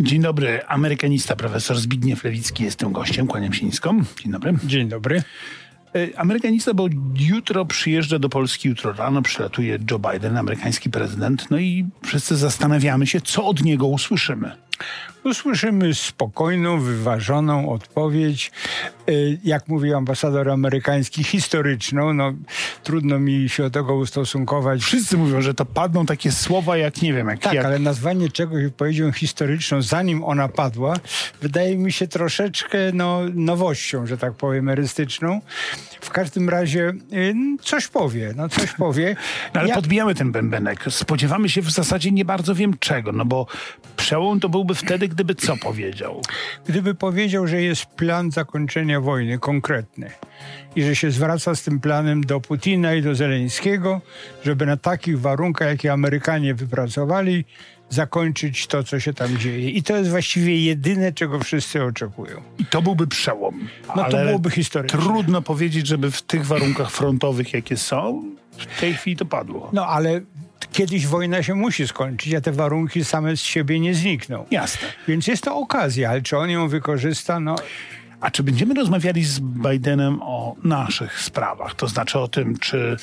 Dzień dobry, amerykanista profesor Zbigniew Lewicki jest tym gościem, kłaniam się nisko. Dzień dobry. Dzień dobry. E, amerykanista, bo jutro przyjeżdża do Polski, jutro rano przylatuje Joe Biden, amerykański prezydent, no i wszyscy zastanawiamy się, co od niego usłyszymy. Usłyszymy spokojną, wyważoną odpowiedź, y, jak mówi ambasador amerykański, historyczną. No, trudno mi się do tego ustosunkować. Wszyscy mówią, że to padną takie słowa jak, nie wiem, jak... Tak, jak... ale nazwanie czegoś odpowiedzią historyczną, zanim ona padła, wydaje mi się troszeczkę no, nowością, że tak powiem, erystyczną. W każdym razie y, coś powie, no coś powie. No, ale ja... podbijamy ten bębenek. Spodziewamy się w zasadzie nie bardzo wiem czego, no bo przełom to byłby wtedy, gdyby co powiedział? Gdyby powiedział, że jest plan zakończenia wojny konkretny i że się zwraca z tym planem do Putina i do Zeleńskiego, żeby na takich warunkach, jakie Amerykanie wypracowali, zakończyć to, co się tam dzieje. I to jest właściwie jedyne, czego wszyscy oczekują. I to byłby przełom. No to byłoby historyczne. Trudno powiedzieć, żeby w tych warunkach frontowych, jakie są, w tej chwili to padło. No ale kiedyś wojna się musi skończyć, a te warunki same z siebie nie znikną. Jasne. Więc jest to okazja, ale czy on ją wykorzysta, no... A czy będziemy rozmawiali z Bidenem o naszych sprawach? To znaczy o tym, czy,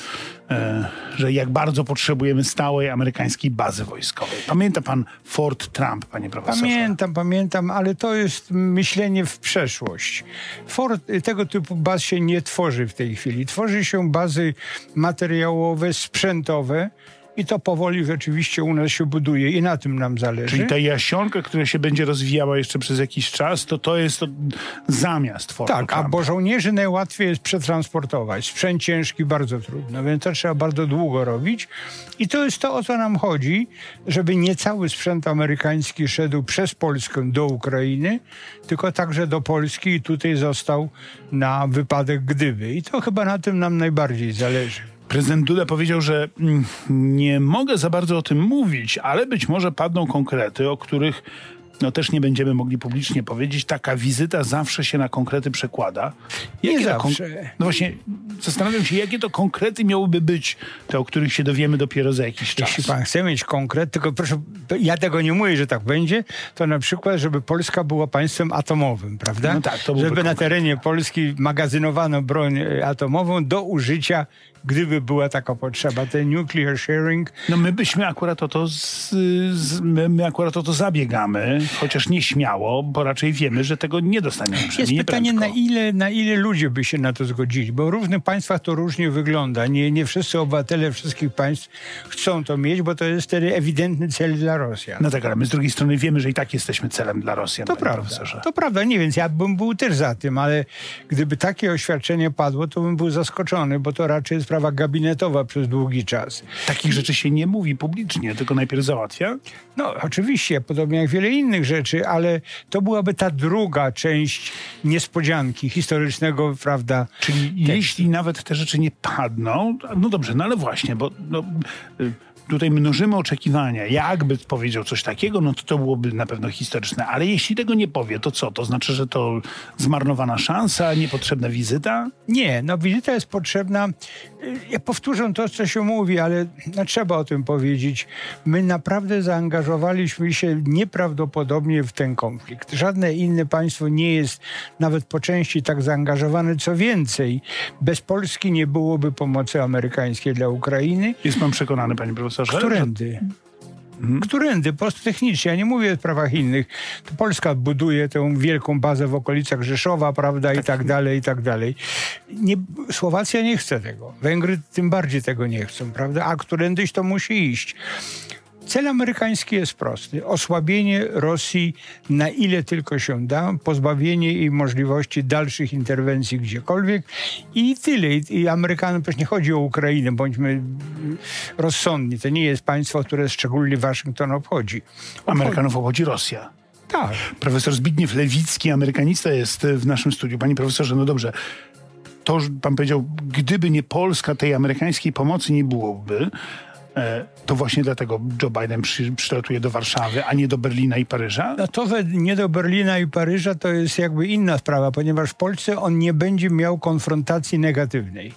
e, że jak bardzo potrzebujemy stałej amerykańskiej bazy wojskowej. Pamięta pan Fort Trump, panie profesorze? Pamiętam, pamiętam, ale to jest myślenie w przeszłość. Fort, tego typu baz się nie tworzy w tej chwili. Tworzy się bazy materiałowe, sprzętowe, i to powoli rzeczywiście u nas się buduje i na tym nam zależy. Czyli ta jasionka, która się będzie rozwijała jeszcze przez jakiś czas, to to jest to zamiast Fortu Tak, Trumpa. a bo żołnierzy najłatwiej jest przetransportować. Sprzęt ciężki bardzo trudno, więc to trzeba bardzo długo robić. I to jest to, o co nam chodzi, żeby nie cały sprzęt amerykański szedł przez Polskę do Ukrainy, tylko także do Polski i tutaj został na wypadek gdyby. I to chyba na tym nam najbardziej zależy. Prezydent Duda powiedział, że mm, nie mogę za bardzo o tym mówić, ale być może padną konkrety, o których no też nie będziemy mogli publicznie powiedzieć. Taka wizyta zawsze się na konkrety przekłada. Jakie nie zawsze. No właśnie, zastanawiam się, jakie to konkrety miałyby być, te, o których się dowiemy dopiero za jakiś czas. Jeśli pan chce mieć konkret, tylko proszę, ja tego nie mówię, że tak będzie, to na przykład, żeby Polska była państwem atomowym, prawda? No tak, to żeby konkret. na terenie Polski magazynowano broń e, atomową do użycia gdyby była taka potrzeba, ten nuclear sharing. No my byśmy akurat o to, z, z, my, my, akurat o to zabiegamy, chociaż nie śmiało, bo raczej wiemy, że tego nie dostaniemy. Jest pytanie, na ile, na ile ludzie by się na to zgodzili, bo w różnych państwach to różnie wygląda. Nie, nie wszyscy obywatele wszystkich państw chcą to mieć, bo to jest wtedy ewidentny cel dla Rosjan. No tak, ale my z drugiej strony wiemy, że i tak jesteśmy celem dla Rosjan. To prawda, profesorze. to prawda, nie, więc ja bym był też za tym, ale gdyby takie oświadczenie padło, to bym był zaskoczony, bo to raczej jest sprawa gabinetowa przez długi czas. Takich rzeczy się nie mówi publicznie, tylko najpierw załatwia? No, oczywiście, podobnie jak wiele innych rzeczy, ale to byłaby ta druga część niespodzianki historycznego, prawda? Czyli tekstu. jeśli nawet te rzeczy nie padną, no dobrze, no ale właśnie, bo no, tutaj mnożymy oczekiwania. Jakby powiedział coś takiego, no to to byłoby na pewno historyczne. Ale jeśli tego nie powie, to co? To znaczy, że to zmarnowana szansa, niepotrzebna wizyta? Nie, no wizyta jest potrzebna. Ja powtórzę to, co się mówi, ale no, trzeba o tym powiedzieć. My naprawdę zaangażowaliśmy się nieprawdopodobnie w ten konflikt. Żadne inne państwo nie jest nawet po części tak zaangażowane. Co więcej, bez Polski nie byłoby pomocy amerykańskiej dla Ukrainy. Jest pan przekonany, panie profesorze? Którędy? Hmm? Którędy? Po prostu technicznie. Ja nie mówię o sprawach innych. To Polska buduje tę wielką bazę w okolicach Rzeszowa, prawda, tak. i tak dalej, i tak dalej. Nie, Słowacja nie chce tego. Węgry tym bardziej tego nie chcą, prawda? A którędyś to musi iść. Cel amerykański jest prosty. Osłabienie Rosji na ile tylko się da, pozbawienie jej możliwości dalszych interwencji gdziekolwiek i tyle. I Amerykanom też nie chodzi o Ukrainę, bądźmy rozsądni. To nie jest państwo, które szczególnie Waszyngton obchodzi. obchodzi. Amerykanów obchodzi Rosja. Tak. Profesor Zbigniew Lewicki, amerykanista, jest w naszym studiu. Panie profesorze, no dobrze. To, pan powiedział, gdyby nie Polska, tej amerykańskiej pomocy nie byłoby. E, to właśnie dlatego Joe Biden przy, przylatuje do Warszawy, a nie do Berlina i Paryża? No to nie do Berlina i Paryża to jest jakby inna sprawa, ponieważ w Polsce on nie będzie miał konfrontacji negatywnej.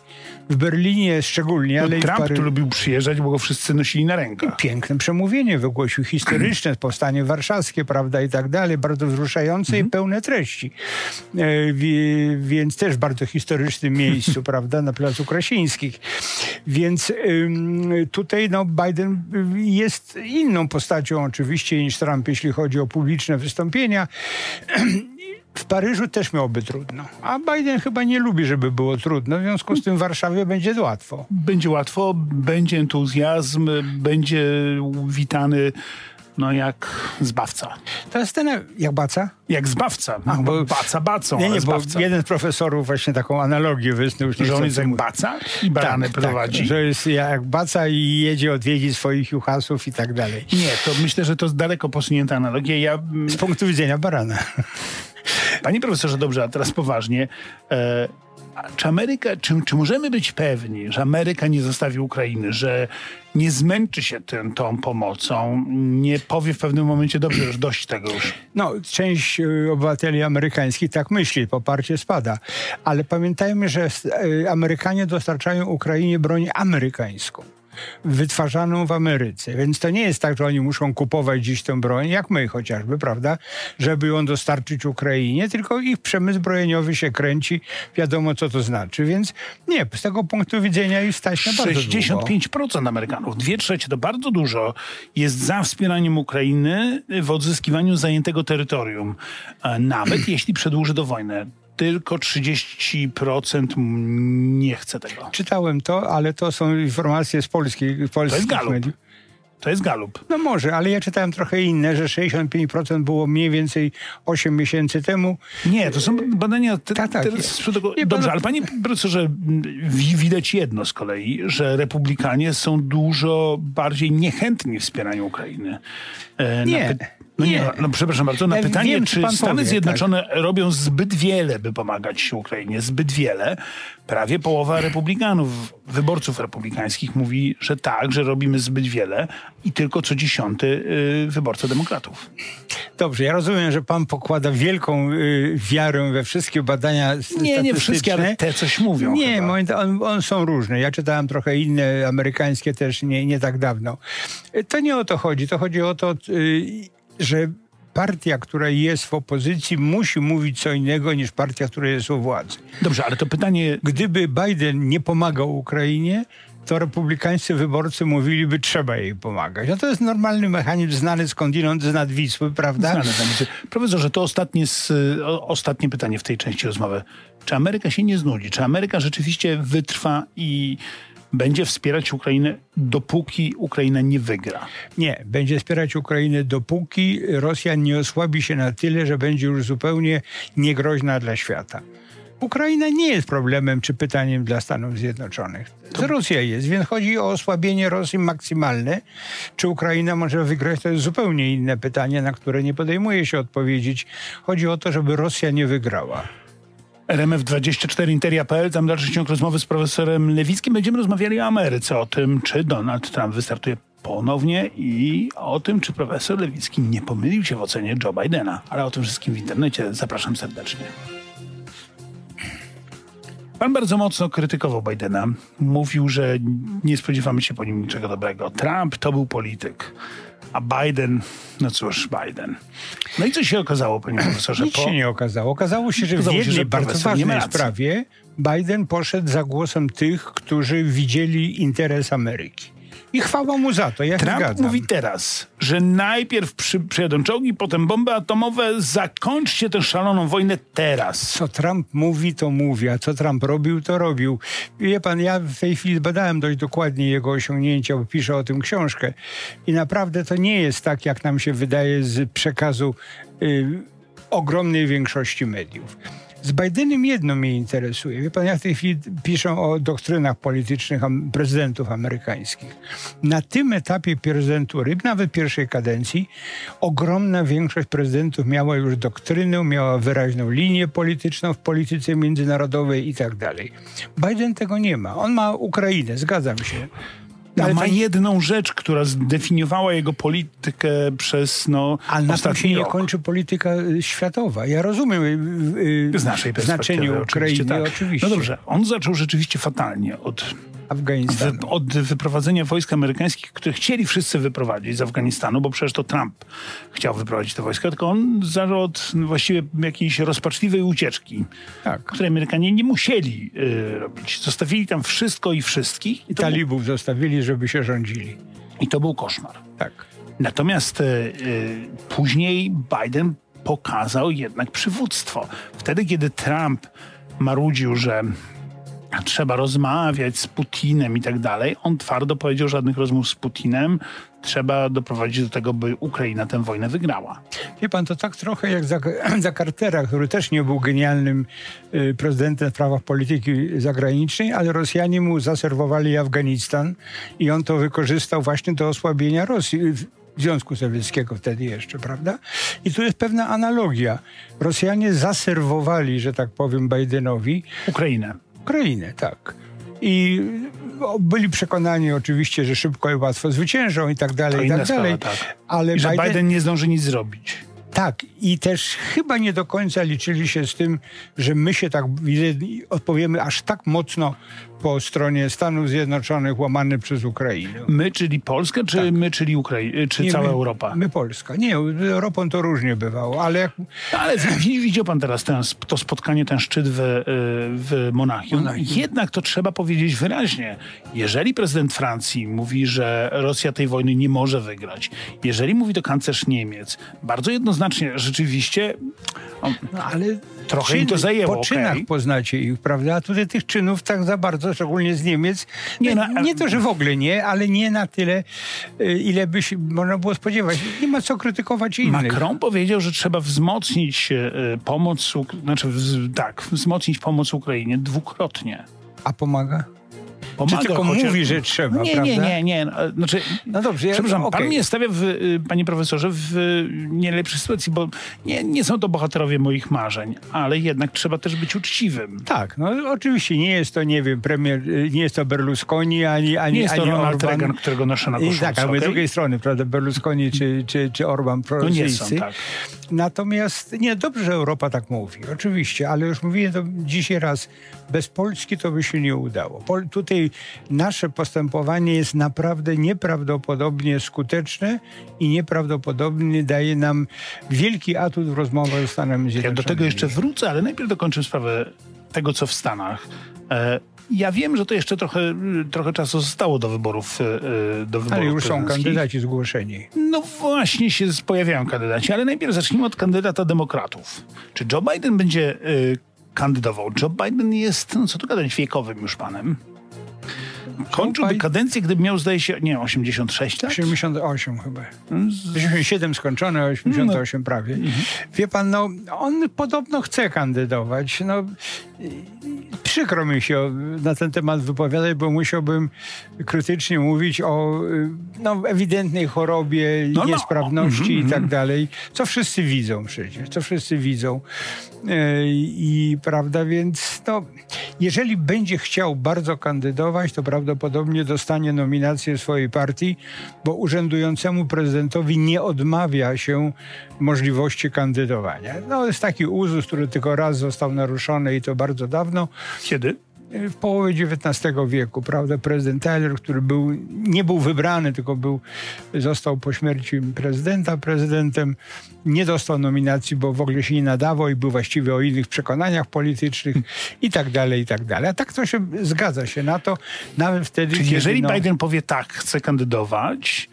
W Berlinie szczególnie, no, ale Trump i w tu lubił przyjeżdżać, bo go wszyscy nosili na rękach. Piękne przemówienie wygłosił, historyczne, powstanie warszawskie, prawda, i tak dalej, bardzo wzruszające mhm. i pełne treści. E, więc też w bardzo historycznym miejscu, prawda, na Placu Krasińskich. Więc tutaj no, Biden jest inną postacią oczywiście niż Trump, jeśli chodzi o publiczne wystąpienia. W Paryżu też miałoby trudno. A Biden chyba nie lubi, żeby było trudno. W związku z tym w Warszawie będzie łatwo. Będzie łatwo, będzie entuzjazm, będzie witany no jak zbawca. To jest ten, jak baca? Jak zbawca. A, bo, baca bacą, Nie, nie, zbawca. bo jeden z profesorów właśnie taką analogię wysnuł. Że on jest jak baca i barany tak, prowadzi. Tak, że jest jak baca i jedzie odwiedzić swoich juchasów i tak dalej. Nie, to myślę, że to jest daleko posunięta analogia. Ja... Z punktu widzenia barana. Panie profesorze, dobrze, a teraz poważnie. E, czy Ameryka, czy, czy możemy być pewni, że Ameryka nie zostawi Ukrainy, że nie zmęczy się tym, tą pomocą, nie powie w pewnym momencie, dobrze, już dość tego już. No, część y, obywateli amerykańskich tak myśli, poparcie spada. Ale pamiętajmy, że y, Amerykanie dostarczają Ukrainie broń amerykańską wytwarzaną w Ameryce. Więc to nie jest tak, że oni muszą kupować dziś tę broń, jak my chociażby, prawda, żeby ją dostarczyć Ukrainie, tylko ich przemysł zbrojeniowy się kręci, wiadomo co to znaczy. Więc nie, z tego punktu widzenia i stać na bardzo 65% Amerykanów, dwie trzecie to bardzo dużo, jest za wspieraniem Ukrainy w odzyskiwaniu zajętego terytorium, nawet jeśli przedłuży do wojny tylko 30% nie chce tego. Czytałem to, ale to są informacje z polskiej, polskich to jest galup. mediów. To jest galup. No może, ale ja czytałem trochę inne, że 65% było mniej więcej 8 miesięcy temu. Nie, to są badania te, tak, tak. Teraz, nie, Dobrze, ale panie profesorze, widać jedno z kolei, że republikanie są dużo bardziej niechętni w wspieraniu Ukrainy. E, nie. No nie, no, no przepraszam bardzo, na ja pytanie, wiem, czy, czy Stany powie, Zjednoczone tak. robią zbyt wiele, by pomagać Ukrainie, zbyt wiele, prawie połowa republikanów, wyborców republikańskich mówi, że tak, że robimy zbyt wiele i tylko co dziesiąty y, wyborca demokratów. Dobrze, ja rozumiem, że pan pokłada wielką y, wiarę we wszystkie badania Nie, nie wszystkie, ale te coś mówią. Nie, on, on, są różne. Ja czytałem trochę inne, amerykańskie też nie, nie tak dawno. To nie o to chodzi. To chodzi o to, y, że partia, która jest w opozycji, musi mówić co innego niż partia, która jest u władzy. Dobrze, ale to pytanie. Gdyby Biden nie pomagał Ukrainie, to republikańscy wyborcy mówiliby, trzeba jej pomagać. No to jest normalny mechanizm znany skądinąd z nadwisły, prawda? Znany, znany. Profesorze, to ostatnie, z, o, ostatnie pytanie w tej części rozmowy. Czy Ameryka się nie znudzi? Czy Ameryka rzeczywiście wytrwa i będzie wspierać Ukrainę, dopóki Ukraina nie wygra. Nie, będzie wspierać Ukrainę, dopóki Rosja nie osłabi się na tyle, że będzie już zupełnie niegroźna dla świata. Ukraina nie jest problemem czy pytaniem dla Stanów Zjednoczonych. To Rosja jest, więc chodzi o osłabienie Rosji maksymalne. Czy Ukraina może wygrać, to jest zupełnie inne pytanie, na które nie podejmuje się odpowiedzieć. Chodzi o to, żeby Rosja nie wygrała. RMF24 Interia.pl, tam dalszy ciąg rozmowy z profesorem Lewickim. Będziemy rozmawiali o Ameryce, o tym, czy Donald Trump wystartuje ponownie i o tym, czy profesor Lewicki nie pomylił się w ocenie Joe Bidena. Ale o tym wszystkim w internecie. Zapraszam serdecznie. Pan bardzo mocno krytykował Bidena. Mówił, że nie spodziewamy się po nim niczego dobrego. Trump to był polityk. A Biden, no cóż, Biden. No i co się okazało, panie profesorze? Nic po... się nie okazało. Okazało się, że okazało w jednej się, bardzo ważnej sprawie Biden poszedł za głosem tych, którzy widzieli interes Ameryki. I chwała mu za to, ja Trump mówi teraz, że najpierw przy, przyjadą czołgi, potem bomby atomowe, zakończcie tę szaloną wojnę teraz. Co Trump mówi, to mówi, a co Trump robił, to robił. Wie pan, ja w tej chwili badałem dość dokładnie jego osiągnięcia, bo piszę o tym książkę i naprawdę to nie jest tak, jak nam się wydaje z przekazu y, ogromnej większości mediów. Z Bidenem jedno mnie interesuje. Wie pan, ja w tej chwili piszę o doktrynach politycznych prezydentów amerykańskich. Na tym etapie prezydentury, nawet pierwszej kadencji, ogromna większość prezydentów miała już doktrynę, miała wyraźną linię polityczną w polityce międzynarodowej i tak dalej. Biden tego nie ma. On ma Ukrainę, zgadzam się. No, Ale ma to- jedną rzecz, która zdefiniowała jego politykę przez no, Ale na tym się nie rok. kończy polityka y, światowa. Ja rozumiem y, y, Z naszej znaczenie oczywiście, Ukrainy, tak. oczywiście. No dobrze, on zaczął rzeczywiście fatalnie od, Afganistan. wy, od wyprowadzenia wojsk amerykańskich, które chcieli wszyscy wyprowadzić z Afganistanu, bo przecież to Trump chciał wyprowadzić te wojska, tylko on zaczął od właściwie jakiejś rozpaczliwej ucieczki, Tak. której Amerykanie nie musieli y, robić. Zostawili tam wszystko i wszystkich i to, był, talibów zostawili, żeby się rządzili. i to był koszmar. Tak. Natomiast y, y, później Biden pokazał jednak przywództwo. Wtedy, kiedy Trump marudził, że trzeba rozmawiać z Putinem i tak dalej, on twardo powiedział żadnych rozmów z Putinem. Trzeba doprowadzić do tego, by Ukraina tę wojnę wygrała. Wie pan, to tak trochę jak za, za Cartera, który też nie był genialnym y, prezydentem w sprawach polityki zagranicznej, ale Rosjanie mu zaserwowali Afganistan i on to wykorzystał właśnie do osłabienia Rosji. Związku Sowieckiego wtedy jeszcze, prawda? I tu jest pewna analogia. Rosjanie zaserwowali, że tak powiem, Bidenowi Ukrainę. Ukrainę, tak. I o, byli przekonani oczywiście, że szybko i łatwo zwyciężą i tak To dalej, i inna tak dalej. sprawa, tak. Ale I że Biden, Biden nie zdąży nic zrobić. tak, i też chyba nie do końca liczyli się z tym, że my się tak odpowiemy aż tak mocno po stronie Stanów Zjednoczonych łamany przez Ukrainę. My, czyli Polska, czy my, czyli Ukraina, czy Tak. Nie, cała my, Europa? My Polska. Nie, Europą to różnie bywało, ale jak Ale wi- widział pan teraz ten, to spotkanie, ten szczyt w, y, w Monachium. Monachium. Jednak to trzeba powiedzieć wyraźnie. Jeżeli prezydent Francji mówi, że Rosja tej wojny nie może wygrać, jeżeli mówi to kanclerz Niemiec, bardzo jednoznacznie, rzeczywiście on, No, ale Trochę im to zajęło, Po czynach okej. poznacie ich, prawda? A tutaj tych czynów tak za bardzo, szczególnie z Niemiec. Nie, Nie, no, nie to, że w ogóle nie, ale nie na tyle, y, ile by się można było spodziewać. Nie ma co krytykować innych. Macron powiedział, że trzeba wzmocnić e, pomoc, znaczy tak, wzmocnić pomoc Ukrainie dwukrotnie. A pomaga? Pomaga, tylko chociaż- mówi, że trzeba, Nie, nie, prawda? nie, nie. no, e, Znaczy, No dobrze, ja- Przepraszam, okej. pan mnie stawia, w, y, panie profesorze, w y, nie lepszej sytuacji, bo nie, nie są to bohaterowie moich marzeń, ale jednak trzeba też być uczciwym. Tak, no oczywiście nie jest to, nie wiem, premier, y, nie jest to Berlusconi, ani, ani, Nie jest to ani Ronald Orban. Reagan, którego noszę na koszulce. tak, ale z okej? drugiej strony, prawda, Berlusconi czy, czy, czy Orban No nie są, prorosyjscy. tak. Natomiast nie, dobrze, że Europa tak mówi, oczywiście, ale już mówiłem to dzisiaj raz, bez Polski to by się nie udało. Pol, tutaj nasze postępowanie jest naprawdę nieprawdopodobnie skuteczne i nieprawdopodobnie daje nam wielki atut w rozmowach ze Stanami Ja Zjednoczonymi. do tego jeszcze wrócę, ale najpierw dokończę sprawę tego, co w Stanach. E, Ja wiem, że to jeszcze trochę, trochę czasu zostało do wyborów, e, do wyborów Ale już są kandydaci zgłoszeni. No właśnie się pojawiają kandydaci, ale najpierw zacznijmy od kandydata demokratów. Czy Joe Biden będzie y, kandydował? Joe Biden jest, no co tu gadać, wiekowym już panem. Kończyłby Biden- kadencję, gdyby miał, zdaje się, nie, 86 lat? 88 chyba. Z- 87 skończone, a 88 prawie. Wie pan, no, on podobno chce kandydować. No, przykro mi się na ten temat wypowiadać, bo musiałbym krytycznie mówić o no, ewidentnej chorobie, No, no. niesprawności Mhm, i tak dalej, co wszyscy widzą przecież, co wszyscy widzą. E, I prawda, więc no, jeżeli będzie chciał bardzo kandydować, to prawdopodobnie dostanie nominację swojej partii, bo urzędującemu prezydentowi nie odmawia się możliwości kandydowania. No, jest taki uzus, który tylko raz został naruszony i to bardzo dawno Kiedy? W połowie XIX wieku, prawda, prezydent Tyler, który był, nie był wybrany, tylko był, został po śmierci prezydenta prezydentem, nie dostał nominacji, bo w ogóle się nie nadawał i był właściwie o innych przekonaniach politycznych i tak dalej, i tak dalej. A tak to się zgadza się na to, nawet wtedy, Czyli kiedy... jeżeli no, Biden powie tak, chce kandydować,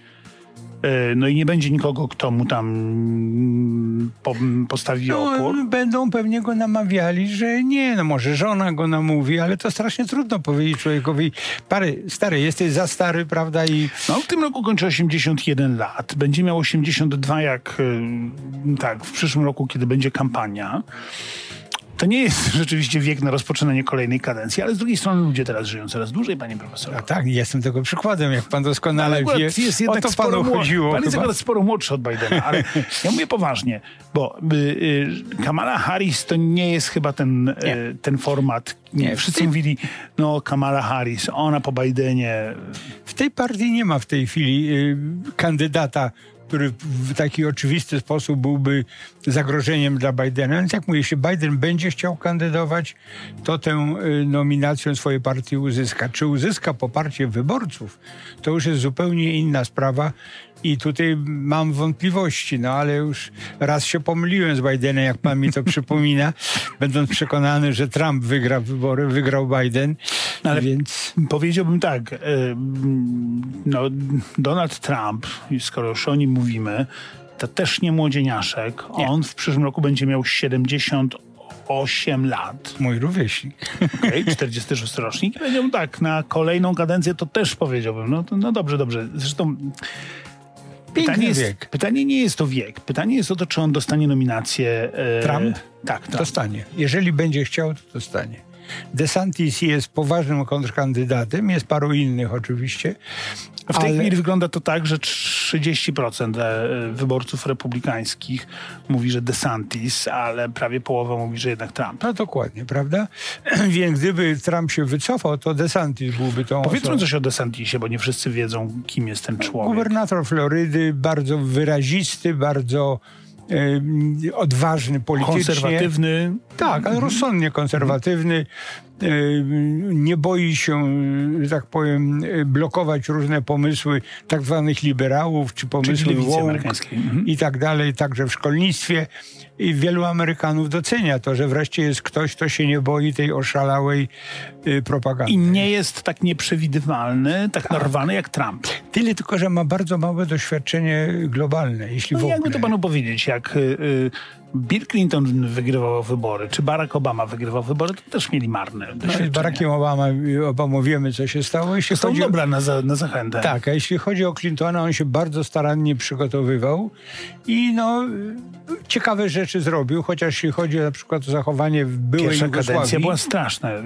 no i nie będzie nikogo, kto mu tam mm, po, postawi opór, no, będą pewnie go namawiali, że nie, no może żona go namówi, ale to strasznie trudno powiedzieć człowiekowi, pary, stary, jesteś za stary, prawda, i No, w tym roku kończy 81 lat. Będzie miał 82 jak y, tak, w przyszłym roku, kiedy będzie kampania. To nie jest rzeczywiście wiek na rozpoczynanie kolejnej kadencji, ale z drugiej strony ludzie teraz żyją coraz dłużej, panie profesorze. A tak, jestem tego przykładem, jak pan doskonale Ale wie. jest o jednak to sporo panu chodziło. Pan jest chyba. akurat sporo młodszy od Bidena, ale ja mówię poważnie, bo y, y, Kamala Harris to nie jest chyba ten, y, ten format. Nie. Wszyscy mówili, no Kamala Harris, ona po Bidenie. W tej partii nie ma w tej chwili y, kandydata, który w taki oczywisty sposób byłby zagrożeniem dla Bidena. Więc jak mówię, jeśli Biden będzie chciał kandydować, to tę y, nominację swojej partii uzyska. Czy uzyska poparcie wyborców, to już jest zupełnie inna sprawa. I tutaj mam wątpliwości, no ale już raz się pomyliłem z Bidenem, jak pan mi to przypomina, będąc przekonany, że Trump wygra wybory, wygrał Biden, Ale- więc... Powiedziałbym tak, y, mm, no, Donald Trump, skoro już o nim mówimy, to też nie młodzieniaszek. Nie. On w przyszłym roku będzie miał 78 lat. Mój rówieśnik. Okej, 46 rocznik. I tak, na kolejną kadencję to też powiedziałbym. No, to- no dobrze, dobrze. Zresztą pytanie, jest, pytanie nie jest to wiek. Pytanie jest o to, czy on dostanie nominację. E, Trump? Tak, Trump. Dostanie. Jeżeli będzie chciał, to dostanie. DeSantis jest poważnym kontrkandydatem, jest paru innych oczywiście. W tej ale- chwili wygląda to tak, że 30% e, wyborców republikańskich mówi, że DeSantis, ale prawie połowa mówi, że jednak Trump. No dokładnie, prawda? Więc gdyby Trump się wycofał, to DeSantis byłby tą Powiedzmy osobą. coś o DeSantisie, bo nie wszyscy wiedzą, kim jest ten człowiek. Gubernator Florydy, bardzo wyrazisty, bardzo e, odważny politycznie. Konserwatywny. Tak, ale rozsądnie konserwatywny. e, Nie boi się, że tak powiem, blokować różne pomysły tak zwanych liberałów, czy pomysły amerykańskiej. Mhm. i tak dalej, także w szkolnictwie. I wielu Amerykanów docenia to, że wreszcie jest ktoś, kto się nie boi tej oszalałej e, propagandy. I nie jest tak nieprzewidywalny, tak narwany jak Trump. Tyle tylko, że ma bardzo małe doświadczenie globalne, jeśli No w ogóle. jakby to panu powiedzieć, jak y, y, Bill Clinton wygrywał wybory, czy Barack Obama wygrywał wybory, to też mieli marne No i z. Barackiem Obama, Obama wiemy, co się stało. Jeśli To chodzi o... dobra na, za, na zachętę. Tak, a jeśli chodzi o Clintona, on się bardzo starannie przygotowywał i no, ciekawe rzeczy zrobił, chociaż jeśli chodzi na przykład o zachowanie w byłej Pierwsza kadencja Jugosławii, była straszna y,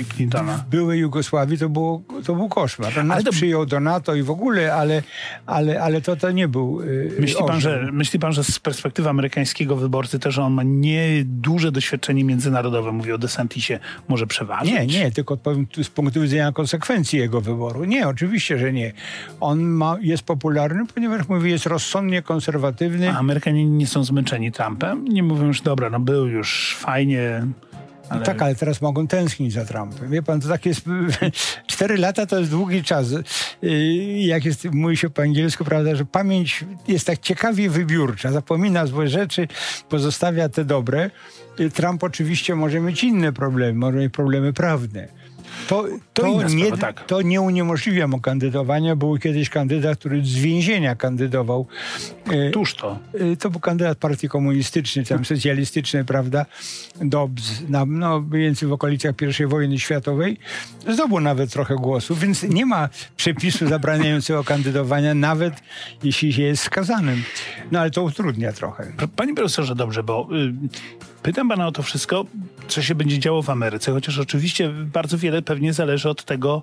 y, Clintona. w byłej Jugosławii to, było, to był koszmar. On nas to- przyjął do NATO i w ogóle, ale, ale, ale to, to nie był yy, Myśli pan, że, myśli pan, że z perspektywy amerykańskiego wyborcy też on ma nieduże doświadczenie międzynarodowe, mówię o DeSantisie, może przeważyć? Nie, nie, tylko powiem tu z punktu widzenia konsekwencji jego wyboru. Nie, oczywiście, że nie. On ma, jest popularny, ponieważ mówi, jest rozsądnie konserwatywny. A Amerykanie nie są zmęczeni Trumpem? Nie mówią już, dobra, no był już fajnie, ale... Tak, ale teraz mogą tęsknić za Trumpem. Wie pan, to tak jest. Cztery lata to jest długi czas. Yy, Jak jest, mówi się po angielsku, prawda, że pamięć jest tak ciekawie wybiórcza. Zapomina złe rzeczy, pozostawia te dobre. Yy, Trump oczywiście może mieć inne problemy, może mieć problemy prawne. To, To to, nie, sprawa, tak. to nie uniemożliwia mu kandydowania. Był kiedyś kandydat, który z więzienia kandydował. Yy, Któż to? Y, To był kandydat partii komunistycznej, tam socjalistycznej, prawda? Dobbs, na, no mniej więcej w okolicach I wojny światowej. Zdobył nawet trochę głosów, więc nie ma przepisu zabraniającego kandydowania, nawet jeśli się jest skazanym. No ale to utrudnia trochę. Panie profesorze, dobrze, bo y, pytam pana o to wszystko, co się będzie działo w Ameryce, chociaż oczywiście bardzo wiele pewnie zależy od tego,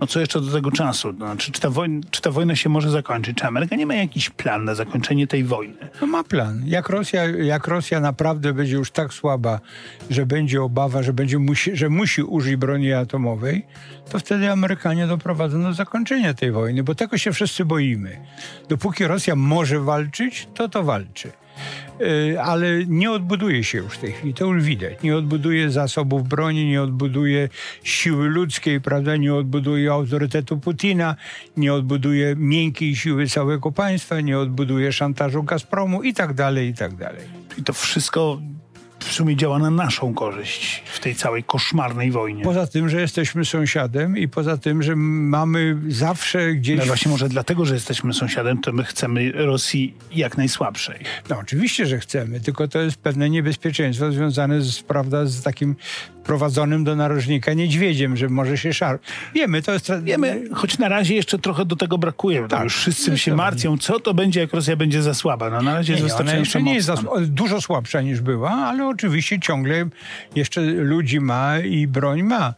no co jeszcze do tego czasu. Znaczy, czy ta, wojna, czy ta wojna się może zakończyć? Czy Ameryka nie ma jakiś plan na zakończenie tej wojny? No ma plan. Jak Rosja, jak Rosja naprawdę będzie już tak słaba, że będzie obawa, że, będzie musi, że musi użyć broni atomowej, to wtedy Amerykanie doprowadzą do zakończenia tej wojny, bo tego się wszyscy boimy. Dopóki Rosja może walczyć, to to walczy. Yy, ale nie odbuduje się już w tej chwili, to już widać. Nie odbuduje zasobów broni, nie odbuduje siły ludzkiej, prawda? Nie odbuduje autorytetu Putina, nie odbuduje miękkiej siły całego państwa, nie odbuduje szantażu Gazpromu i tak dalej, i tak dalej. I to wszystko w sumie działa na naszą korzyść w tej całej koszmarnej wojnie. Poza tym, że jesteśmy sąsiadem i poza tym, że mamy zawsze gdzieś... No właśnie może dlatego, że jesteśmy sąsiadem, to my chcemy Rosji jak najsłabszej. No oczywiście, że chcemy, tylko to jest pewne niebezpieczeństwo związane z, prawda, z takim prowadzonym do narożnika niedźwiedziem, że może się szar... Wiemy, to jest... Wiemy, choć na razie jeszcze trochę do tego brakuje. Tak, już wszyscy się martwią, co to będzie, jak Rosja będzie za słaba. No na razie Nie, jest nie, wystarczająco jeszcze nie jest za, dużo słabsza niż była, ale oczywiście ciągle jeszcze ludzi ma i broń ma.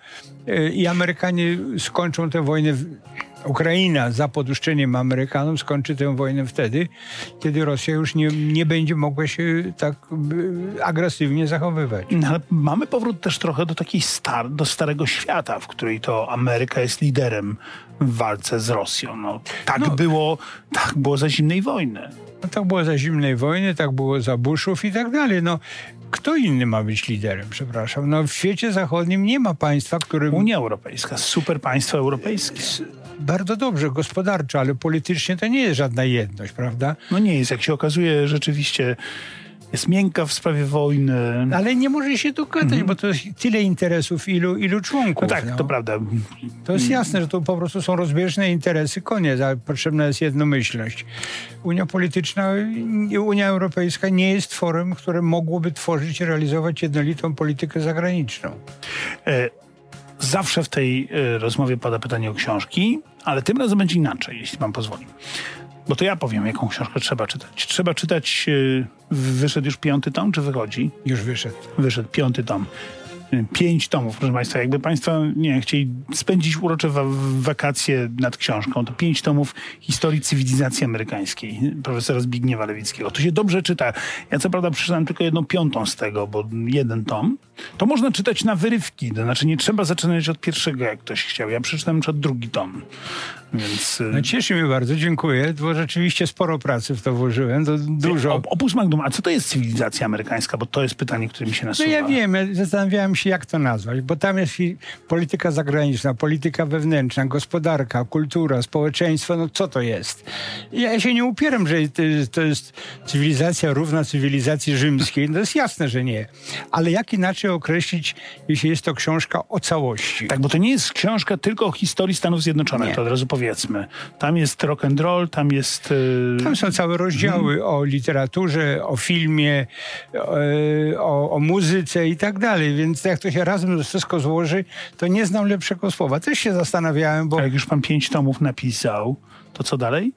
E, I Amerykanie skończą tę wojnę. Ukraina za poduszczeniem Amerykanom skończy tę wojnę wtedy, kiedy Rosja już nie, nie będzie mogła się tak e, agresywnie zachowywać. No, ale mamy powrót też trochę do takiej star do starego świata, w której to Ameryka jest liderem w walce z Rosją. No, tak, no, było, tak było za zimnej wojny. No, tak było za zimnej wojny, tak było za Bushów i tak dalej. No, kto inny ma być liderem, przepraszam? No, w świecie zachodnim nie ma państwa, którym... Unia Europejska, super państwo europejskie. Bardzo dobrze, gospodarczo, ale politycznie to nie jest żadna jedność, prawda? No nie jest, jak się okazuje, rzeczywiście jest miękka w sprawie wojny. Ale nie może się dogadać, mm -hmm. bo to jest tyle interesów, ilu, ilu członków. No tak, no. to prawda. To jest jasne, że to po prostu są rozbieżne interesy, koniec, a potrzebna jest jednomyślność. Unia polityczna, Unia Europejska nie jest tworem, które mogłoby tworzyć i realizować jednolitą politykę zagraniczną. E zawsze w tej e, rozmowie pada pytanie o książki, ale tym razem będzie inaczej, jeśli pan pozwoli. Bo to ja powiem, jaką książkę trzeba czytać. Trzeba czytać, yy, wyszedł już piąty tom, czy wychodzi? Już wyszedł. Wyszedł piąty tom. Y, pięć tomów, proszę Państwa. Jakby Państwo nie chcieli spędzić urocze wakacje nad książką, to pięć tomów historii cywilizacji amerykańskiej profesora Zbigniewa Lewickiego. To się dobrze czyta. Ja co prawda przeczytałem tylko jedną piątą z tego, bo jeden tom. To można czytać na wyrywki, to znaczy nie trzeba zaczynać od pierwszego, jak ktoś chciał. Ja przeczytałem przed drugi tom. Więc... Y, no cieszy mnie bardzo, dziękuję, bo rzeczywiście sporo pracy w to włożyłem, to dużo. Opus Magnum, a co to jest cywilizacja amerykańska? Bo to jest pytanie, które mi się nasuwa. No ja wiem, zastanawiałem się, jak to nazwać, bo tam jest polityka zagraniczna, polityka wewnętrzna, gospodarka, kultura, społeczeństwo, no co to jest? Ja się nie upieram, że to jest cywilizacja równa cywilizacji rzymskiej, no to jest jasne, że nie. Ale jak inaczej określić, jeśli jest to książka o całości? Tak, bo to nie jest książka tylko o historii Stanów Zjednoczonych, nie. to od razu powiedzmy. Tam jest rock and roll, tam jest... Yy... Tam są całe rozdziały hmm. o literaturze, o filmie, o, o, o muzyce i tak dalej, więc jak to się razem wszystko złoży, to nie znam lepszego słowa. Też się zastanawiałem, bo... A jak już pan pięć tomów napisał, to co dalej?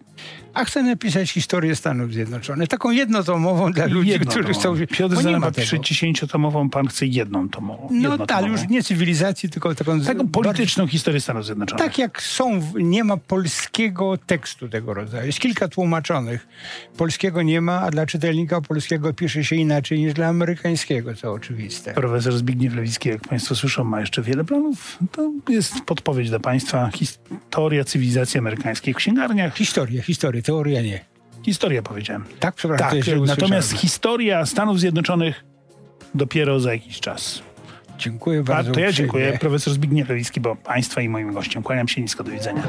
A chcę napisać historię Stanów Zjednoczonych. Taką jednotomową dla ludzi, którzy chcą... Piotr Zela napisze dziesięciotomową, pan chce jedną tomową. No tak, już nie cywilizacji, tylko taką... Taką polityczną bardziej... historię Stanów Zjednoczonych. Tak jak są, nie ma polskiego tekstu tego rodzaju. Jest kilka tłumaczonych. Polskiego nie ma, a dla czytelnika polskiego pisze się inaczej niż dla amerykańskiego, co oczywiste. Profesor Zbigniew Lewicki, jak państwo słyszą, ma jeszcze wiele planów. To jest podpowiedź dla państwa. Historia cywilizacji amerykańskiej w księgarniach. Historia, historia teoria nie. Historia powiedziałem. Tak, przepraszam. Tak, natomiast historia Stanów Zjednoczonych dopiero za jakiś czas. Dziękuję bardzo. A, to ja dziękuję. Profesor Zbigniew Lewicki, bo państwa i moim gościem. Kłaniam się nisko. Do widzenia.